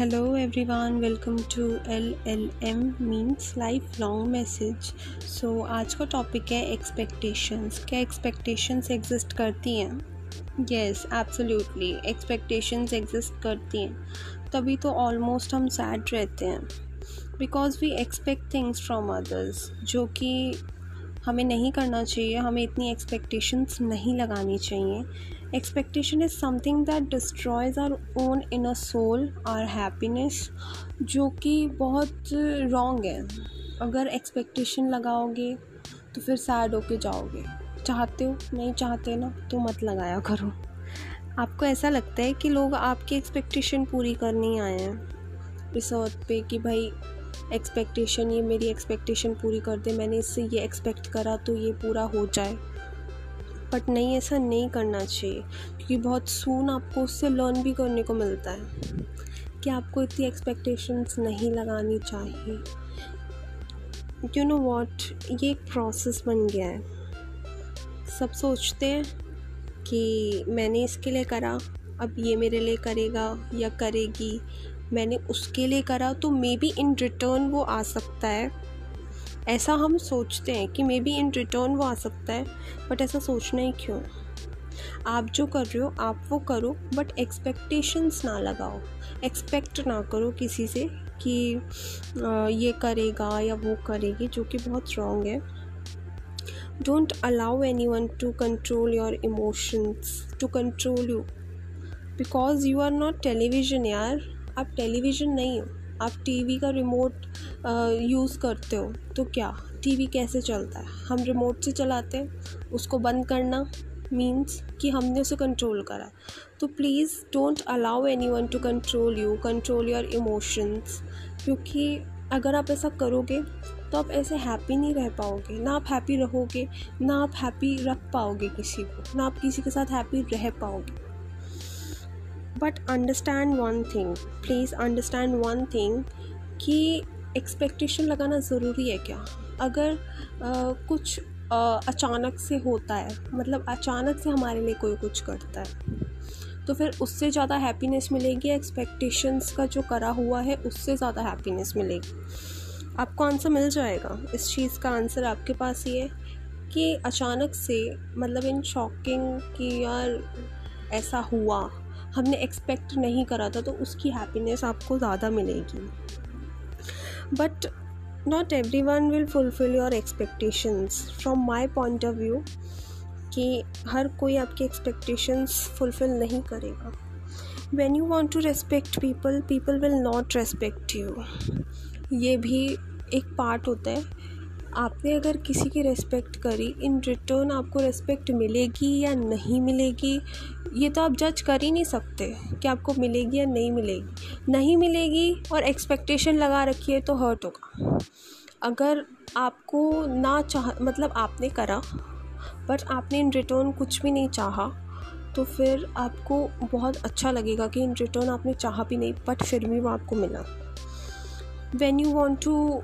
Hello everyone, welcome to LLM means life long message so आज का topic है expectations क्या एक्सपेक्टेशंस एग्जिस्ट करती हैं? यस एब्सोल्युटली एक्सपेक्टेशंस एग्जिस्ट करती हैं. तभी तो ऑलमोस्ट हम सैड रहते हैं. Because we expect things from others जो कि हमें नहीं करना चाहिए हमें इतनी एक्सपेक्टेशंस नहीं लगानी चाहिए. Expectation is something that destroys our own in a soul our happiness जो कि बहुत रॉन्ग है। अगर एक्सपेक्टेशन लगाओगे तो फिर सैड होके जाओगे। चाहते हो, नहीं चाहते ना तो मत लगाया करो। आपको ऐसा लगता है कि लोग आपकी एक्सपेक्टेशन पूरी करने आए हैं। इस अर्थ पे कि भाई एक्सपेक्टेशन ये मेरी एक्सपेक्टेशन पूरी कर दे, मैंने इससे ये एक्सपेक्ट करा तो ये पूरा हो जाए। बट नहीं, ऐसा नहीं करना चाहिए। क्योंकि बहुत सून आपको उससे लर्न भी करने को मिलता है कि आपको इतनी एक्सपेक्टेशंस नहीं लगानी चाहिए। यू नो वॉट ये एक प्रोसेस बन गया है। सब सोचते हैं कि मैंने इसके लिए करा, अब ये मेरे लिए करेगा या करेगी। मैंने उसके लिए करा तो मे बी इन रिटर्न वो आ सकता है। ऐसा हम सोचते हैं कि मे बी इन रिटर्न वो आ सकता है बट ऐसा सोचना ही क्यों? आप जो कर रहे हो, आप वो करो बट एक्सपेक्टेशंस ना लगाओ। एक्सपेक्ट ना करो किसी से कि ये करेगा या वो करेगी, जो कि बहुत रॉन्ग है। Don't allow anyone to control your emotions to control you because you are not television यार। आप टेलीविज़न नहीं हो। आप टीवी का रिमोट यूज़ करते हो तो क्या? टीवी कैसे चलता है? हम रिमोट से चलाते हैं, उसको बंद करना मीन्स कि हमने उसे कंट्रोल करा तो please don't allow anyone to control you control your emotions क्योंकि अगर आप ऐसा करोगे तो आप ऐसे हैप्पी नहीं रह पाओगे। ना आप हैप्पी रहोगे, ना आप हैप्पी रख पाओगे किसी को, ना आप किसी के साथ हैप्पी रह पाओगे। But understand one thing please understand one thing कि एक्सपेक्टेशन लगाना ज़रूरी है क्या? अगर आ, कुछ आ, अचानक से होता है मतलब अचानक से हमारे लिए कोई कुछ करता है तो फिर उससे ज़्यादा हैप्पीनेस मिलेगी एक्सपेक्टेशंस का जो करा हुआ है उससे ज़्यादा हैप्पीनेस मिलेगी। आपको आंसर मिल जाएगा। इस चीज़ का आंसर आपके पास है कि अचानक से मतलब इन शॉकिंग कि यार ऐसा हुआ हमने एक्सपेक्ट नहीं करा था तो उसकी हैप्पीनेस आपको ज़्यादा मिलेगी। But not everyone will fulfil your expectations from my point of view कि हर कोई आपकी एक्सपेक्टेशंस फुलफ़िल नहीं करेगा। When you want to respect people people will not respect you ये भी एक पार्ट होता है। आपने अगर किसी की रेस्पेक्ट करी इन रिटर्न आपको रेस्पेक्ट मिलेगी या नहीं मिलेगी, ये तो आप जज कर ही नहीं सकते कि आपको मिलेगी या नहीं मिलेगी। नहीं मिलेगी और एक्सपेक्टेशन लगा रखी है तो हर्ट होगा। अगर आपको ना चाह मतलब आपने करा बट आपने इन रिटर्न कुछ भी नहीं चाहा तो फिर आपको बहुत अच्छा लगेगा कि इन रिटर्न आपने चाहा भी नहीं बट फिर भी वो आपको मिला। When you want to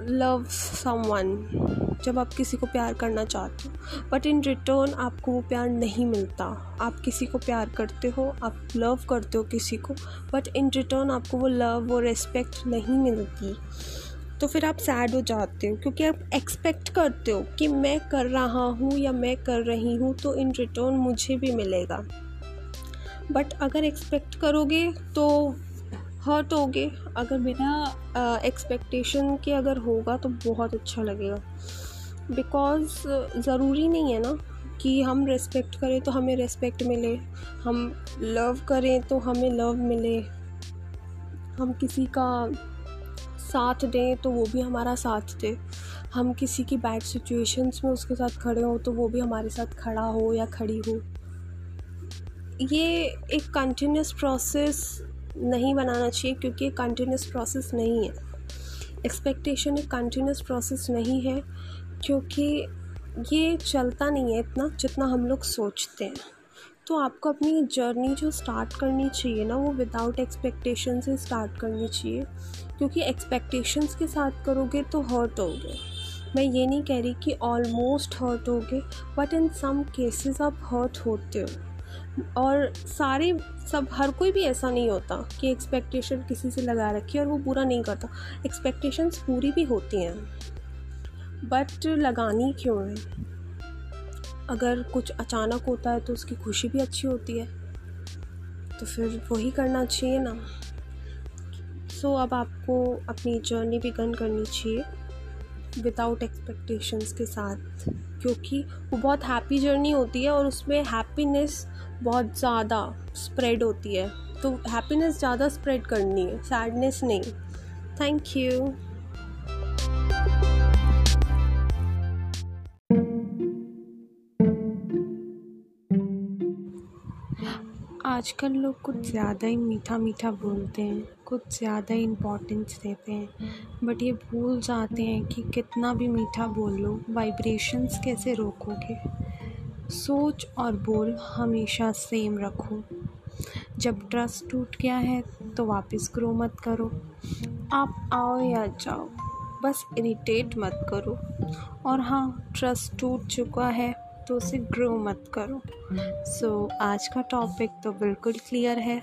love someone जब आप किसी को प्यार करना चाहते हो। बट इन रिटर्न आपको वो प्यार नहीं मिलता। आप किसी को प्यार करते हो, आप लव करते हो किसी को बट इन रिटर्न आपको वो लव वो रिस्पेक्ट नहीं मिलती। तो फिर आप सैड हो जाते हो, क्योंकि आप एक्सपेक्ट करते हो कि मैं कर रहा हूँ या मैं कर रही हूँ तो इन रिटर्न मुझे भी मिलेगा। बट अगर एक्सपेक्ट करोगे तो हर्ट होगे। अगर बिना एक्सपेक्टेशन के अगर होगा तो बहुत अच्छा लगेगा। बिकॉज़ ज़रूरी नहीं है ना कि हम रेस्पेक्ट करें तो हमें रेस्पेक्ट मिले। हम लव करें तो हमें लव मिले। हम किसी का साथ दें तो वो भी हमारा साथ दे। हम किसी की बैड सिचुएशंस में उसके साथ खड़े हों तो वो भी हमारे साथ खड़ा हो या खड़ी हो। ये एक कंटिन्यूस प्रोसेस नहीं बनाना चाहिए क्योंकि कंटिन्यूस प्रोसेस नहीं है। एक्सपेक्टेशन एक कंटिन्यूस प्रोसेस नहीं है क्योंकि ये चलता नहीं है इतना जितना हम लोग सोचते हैं। तो आपको अपनी जर्नी जो स्टार्ट करनी चाहिए ना, वो विदाउट एक्सपेक्टेशन से स्टार्ट करनी चाहिए। क्योंकि एक्सपेक्टेशंस के साथ करोगे तो हर्ट होगे। मैं ये नहीं कह रही कि ऑलमोस्ट हर्ट होगे बट इन सम केसेस आप हर्ट होते हो। और सारे सब हर कोई भी ऐसा नहीं होता कि एक्सपेक्टेशन किसी से लगा रखी और वो पूरा नहीं करता। एक्सपेक्टेशंस पूरी भी होती हैं बट लगानी क्यों है? अगर कुछ अचानक होता है तो उसकी खुशी भी अच्छी होती है तो फिर वही करना चाहिए ना। सो so, अब आपको अपनी जर्नी बिगन करनी चाहिए विदाउट एक्सपेक्टेशंस के साथ क्योंकि वो बहुत हैप्पी जर्नी होती है और उसमें हैप्पीनेस बहुत ज़्यादा स्प्रेड होती है। तो हैप्पीनेस ज़्यादा स्प्रेड करनी है सैडनेस नहीं। थैंक यू आजकल लोग कुछ ज़्यादा ही मीठा मीठा बोलते हैं, कुछ ज़्यादा ही इम्पोर्टेंस देते हैं बट ये भूल जाते हैं कि कितना भी मीठा बोल वाइब्रेशंस कैसे रोकोगे? सोच और बोल हमेशा सेम रखो। जब ट्रस्ट टूट गया है तो वापस ग्रो मत करो। आप आओ या जाओ बस इरिटेट मत करो। और हाँ ट्रस्ट टूट चुका है तो उसे ग्रो मत करो। सो so, आज का टॉपिक तो बिल्कुल क्लियर है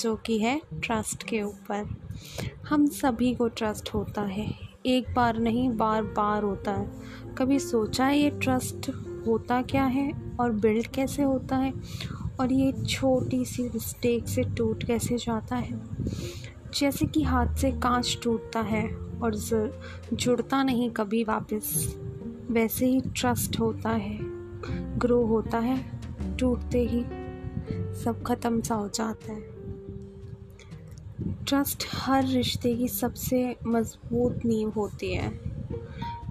जो कि है ट्रस्ट के ऊपर। हम सभी को ट्रस्ट होता है। एक बार नहीं बार बार होता है। कभी सोचा है ये ट्रस्ट होता क्या है और बिल्ड कैसे होता है और ये छोटी सी मिस्टेक से टूट कैसे जाता है। जैसे कि हाथ से कांच टूटता है और जुड़ता नहीं कभी वापस, वैसे ही ट्रस्ट होता है ग्रो होता है, टूटते ही सब ख़त्म सा हो जाता है। ट्रस्ट हर रिश्ते की सबसे मज़बूत नींव होती है।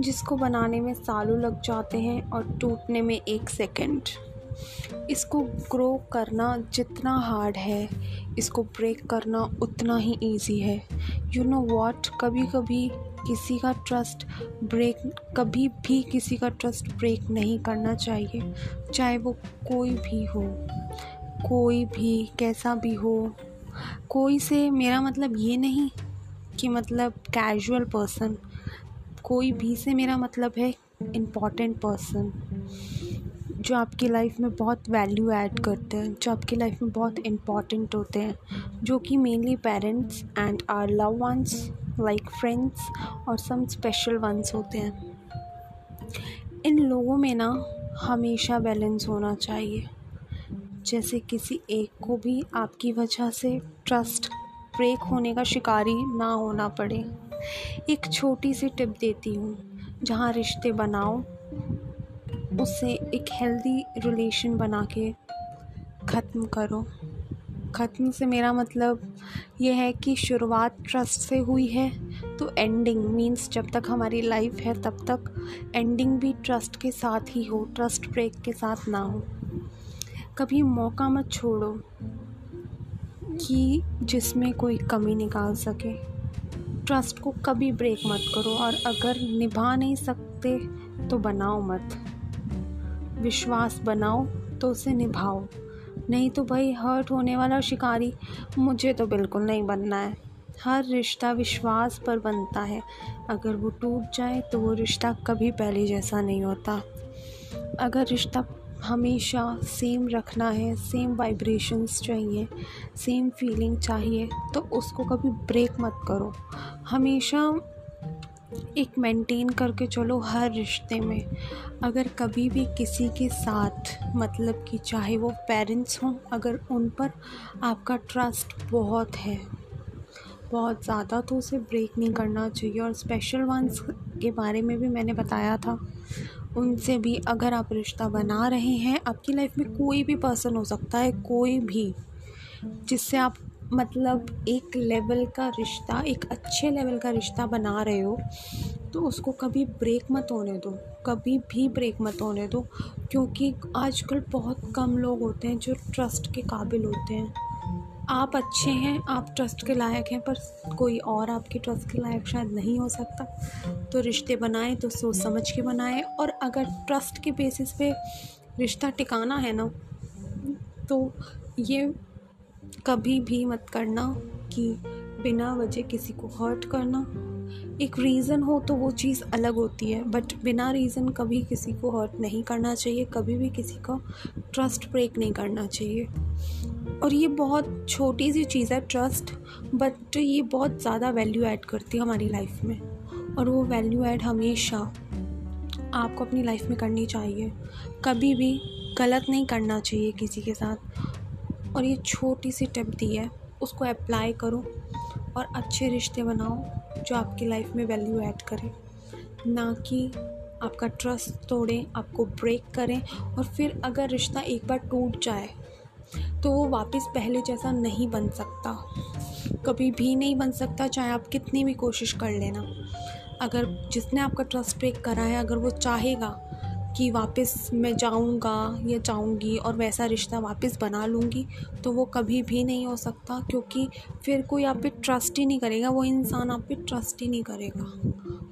जिसको बनाने में सालों लग जाते हैं और टूटने में एक सेकंड। इसको ग्रो करना जितना हार्ड है, इसको ब्रेक करना उतना ही इजी है। यू नो वॉट कभी कभी किसी का ट्रस्ट ब्रेक कभी भी किसी का ट्रस्ट ब्रेक नहीं करना चाहिए, चाहे वो कोई भी हो, कोई भी, कैसा भी हो। कोई से मेरा मतलब ये नहीं कि मतलब कैजुअल पर्सन कोई भी से मेरा मतलब है इंपॉर्टेंट पर्सन जो आपकी लाइफ में बहुत वैल्यू ऐड करते हैं, जो आपकी लाइफ में बहुत इंपॉर्टेंट होते हैं, जो कि mainly parents and our love ones like friends और सम स्पेशल वंस होते हैं। इन लोगों में ना हमेशा बैलेंस होना चाहिए। जैसे किसी एक को भी आपकी वजह से ट्रस्ट ब्रेक होने का शिकारी ना होना पड़े। एक छोटी सी टिप देती हूँ। जहाँ रिश्ते बनाओ, उससे एक हेल्दी रिलेशन बना के ख़त्म करो। ख़त्म से मेरा मतलब ये है कि शुरुआत ट्रस्ट से हुई है तो एंडिंग मींस जब तक हमारी लाइफ है, तब तक एंडिंग भी ट्रस्ट के साथ ही हो ट्रस्ट ब्रेक के साथ ना हो। कभी मौका मत छोड़ो कि जिसमें कोई कमी निकाल सके। ट्रस्ट को कभी ब्रेक मत करो और अगर निभा नहीं सकते तो बनाओ मत। विश्वास बनाओ तो उसे निभाओ। नहीं तो भाई हर्ट होने वाला शिकारी, मुझे तो बिल्कुल नहीं बनना है। हर रिश्ता विश्वास पर बनता है। अगर वो टूट जाए तो वो रिश्ता कभी पहले जैसा नहीं होता। अगर रिश्ता हमेशा सेम रखना है सेम वाइब्रेशंस चाहिए सेम फीलिंग चाहिए तो उसको कभी ब्रेक मत करो। हमेशा एक मेंटेन करके चलो हर रिश्ते में। अगर कभी भी किसी के साथ मतलब कि चाहे वो पेरेंट्स हों, अगर उन पर आपका ट्रस्ट बहुत है, बहुत ज़्यादा तो उसे ब्रेक नहीं करना चाहिए। और स्पेशल वंस के बारे में भी मैंने बताया था। उनसे भी अगर आप रिश्ता बना रहे हैं, आपकी लाइफ में कोई भी पर्सन हो सकता है, कोई भी, जिससे आप मतलब एक लेवल का रिश्ता, एक अच्छे लेवल का रिश्ता बना रहे हो तो उसको कभी ब्रेक मत होने दो। कभी भी ब्रेक मत होने दो, क्योंकि आजकल बहुत कम लोग होते हैं जो ट्रस्ट के काबिल होते हैं। आप अच्छे हैं, आप ट्रस्ट के लायक हैं, पर कोई और आपके ट्रस्ट के लायक शायद नहीं हो सकता। तो रिश्ते बनाएँ तो सोच समझ के बनाएँ, और अगर ट्रस्ट के बेसिस पे रिश्ता टिकाना है ना तो ये कभी भी मत करना कि बिना वजह किसी को हर्ट करना। एक रीज़न हो तो वो चीज़ अलग होती है बट बिना रीज़न कभी किसी को हर्ट नहीं करना चाहिए, कभी भी किसी का ट्रस्ट ब्रेक नहीं करना चाहिए। और ये बहुत छोटी सी चीज़ है ट्रस्ट बट ये बहुत ज़्यादा वैल्यू ऐड करती है हमारी लाइफ में। और वो वैल्यू ऐड हमेशा आपको अपनी लाइफ में करनी चाहिए। कभी भी गलत नहीं करना चाहिए किसी के साथ। और ये छोटी सी टिप दी है, उसको अप्लाई करो और अच्छे रिश्ते बनाओ जो आपकी लाइफ में वैल्यू ऐड करें। ना कि आपका ट्रस्ट तोड़ें, आपको ब्रेक करें और फिर अगर रिश्ता एक बार टूट जाए तो वो वापस पहले जैसा नहीं बन सकता। कभी भी नहीं बन सकता, चाहे आप कितनी भी कोशिश कर लेना। अगर जिसने आपका ट्रस्ट ब्रेक करा है, अगर वो चाहेगा कि वापस मैं जाऊँगा या जाऊँगी और वैसा रिश्ता वापस बना लूँगी तो वो कभी भी नहीं हो सकता, क्योंकि फिर कोई आप पे ट्रस्ट ही नहीं करेगा, वो इंसान आप पे ट्रस्ट ही नहीं करेगा।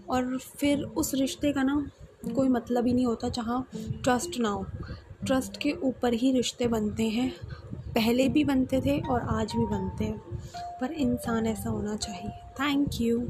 और फिर उस रिश्ते का ना कोई मतलब ही नहीं होता जहाँ ट्रस्ट ना हो। ट्रस्ट के ऊपर ही रिश्ते बनते हैं। पहले भी बनते थे और आज भी बनते हैं। पर इंसान ऐसा होना चाहिए। Thank you